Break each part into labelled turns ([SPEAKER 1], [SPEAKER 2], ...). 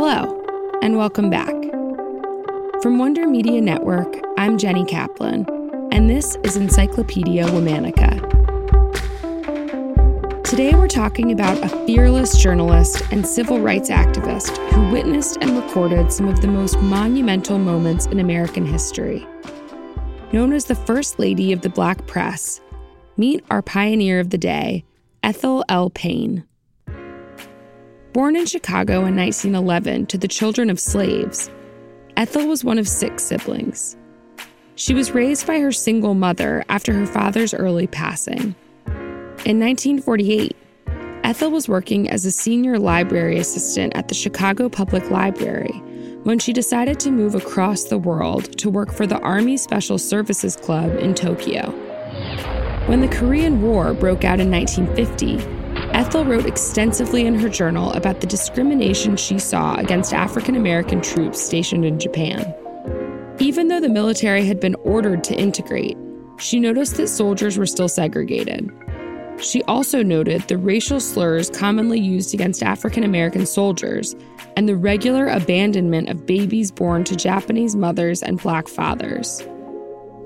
[SPEAKER 1] Hello, and welcome back. From Wonder Media Network, I'm Jenny Kaplan, and this is Encyclopedia Womannica. Today we're talking about a fearless journalist and civil rights activist who witnessed and recorded some of the most monumental moments in American history. Known as the First Lady of the Black Press, meet our pioneer of the day, Ethel L. Payne. Born in Chicago in 1911 to the children of slaves, Ethel was one of six siblings. She was raised by her single mother after her father's early passing. In 1948, Ethel was working as a senior library assistant at the Chicago Public Library when she decided to move across the world to work for the Army Special Services Club in Tokyo. When the Korean War broke out in 1950, Ethel wrote extensively in her journal about the discrimination she saw against African American troops stationed in Japan. Even though the military had been ordered to integrate, she noticed that soldiers were still segregated. She also noted the racial slurs commonly used against African American soldiers and the regular abandonment of babies born to Japanese mothers and black fathers.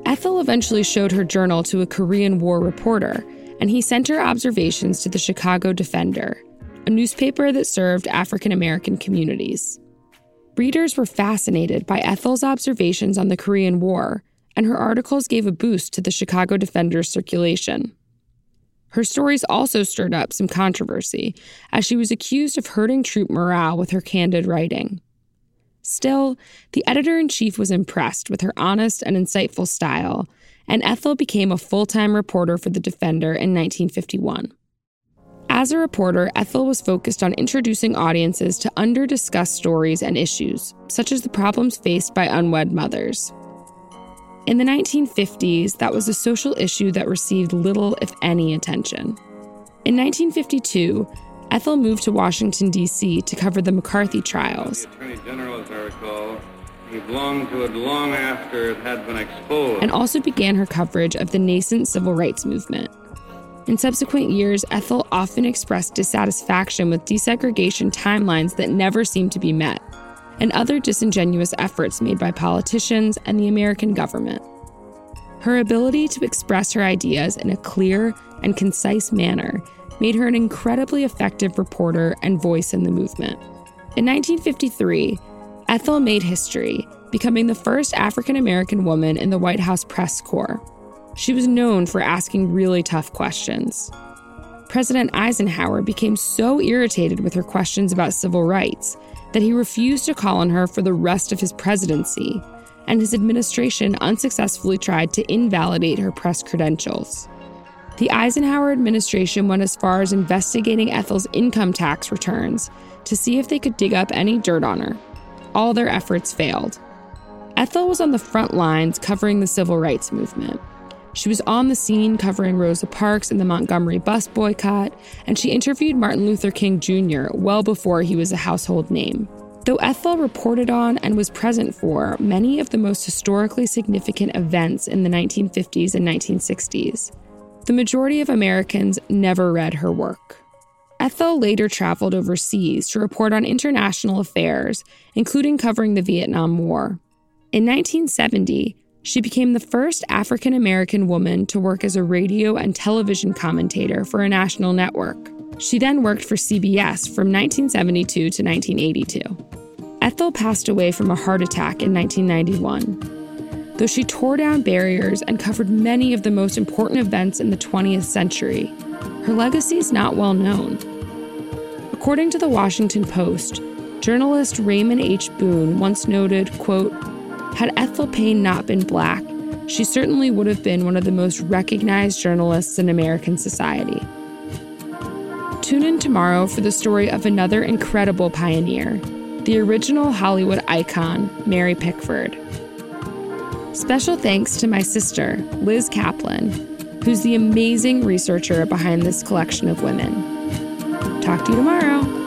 [SPEAKER 1] Ethel eventually showed her journal to a Korean War reporter and he sent her observations to the Chicago Defender, a newspaper that served African American communities. Readers were fascinated by Ethel's observations on the Korean War, and her articles gave a boost to the Chicago Defender's circulation. Her stories also stirred up some controversy, as she was accused of hurting troop morale with her candid writing. Still, the editor in chief was impressed with her honest and insightful style and Ethel became a full time reporter for The Defender in 1951. As a reporter, Ethel was focused on introducing audiences to under discussed stories and issues, such as the problems faced by unwed mothers. In the 1950s, that was a social issue that received little, if any, attention. In 1952, Ethel moved to Washington, D.C. to cover the McCarthy trials.
[SPEAKER 2] The Attorney General, as I recall, he belonged to it long after it had been exposed.
[SPEAKER 1] And also began her coverage of the nascent civil rights movement. In subsequent years, Ethel often expressed dissatisfaction with desegregation timelines that never seemed to be met, and other disingenuous efforts made by politicians and the American government. Her ability to express her ideas in a clear and concise manner made her an incredibly effective reporter and voice in the movement. In 1953, Ethel made history, becoming the first African American woman in the White House press corps. She was known for asking really tough questions. President Eisenhower became so irritated with her questions about civil rights that he refused to call on her for the rest of his presidency, and his administration unsuccessfully tried to invalidate her press credentials. The Eisenhower administration went as far as investigating Ethel's income tax returns to see if they could dig up any dirt on her all their efforts failed. Ethel was on the front lines covering the civil rights movement. She was on the scene covering Rosa Parks and the Montgomery bus boycott, and she interviewed Martin Luther King Jr. well before he was a household name. Though Ethel reported on and was present for many of the most historically significant events in the 1950s and 1960s, the majority of Americans never read her work. Ethel later traveled overseas to report on international affairs, including covering the Vietnam War. In 1970, she became the first African American woman to work as a radio and television commentator for a national network. She then worked for CBS from 1972 to 1982. Ethel passed away from a heart attack in 1991. Though she tore down barriers and covered many of the most important events in the 20th century, her legacy is not well known. According to the Washington Post, journalist Raymond H. Boone once noted, quote, had Ethel Payne not been black, she certainly would have been one of the most recognized journalists in American society. Tune in tomorrow for the story of another incredible pioneer, the original Hollywood icon, Mary Pickford. Special thanks to my sister, Liz Kaplan, who's the amazing researcher behind this collection of women. Talk to you tomorrow.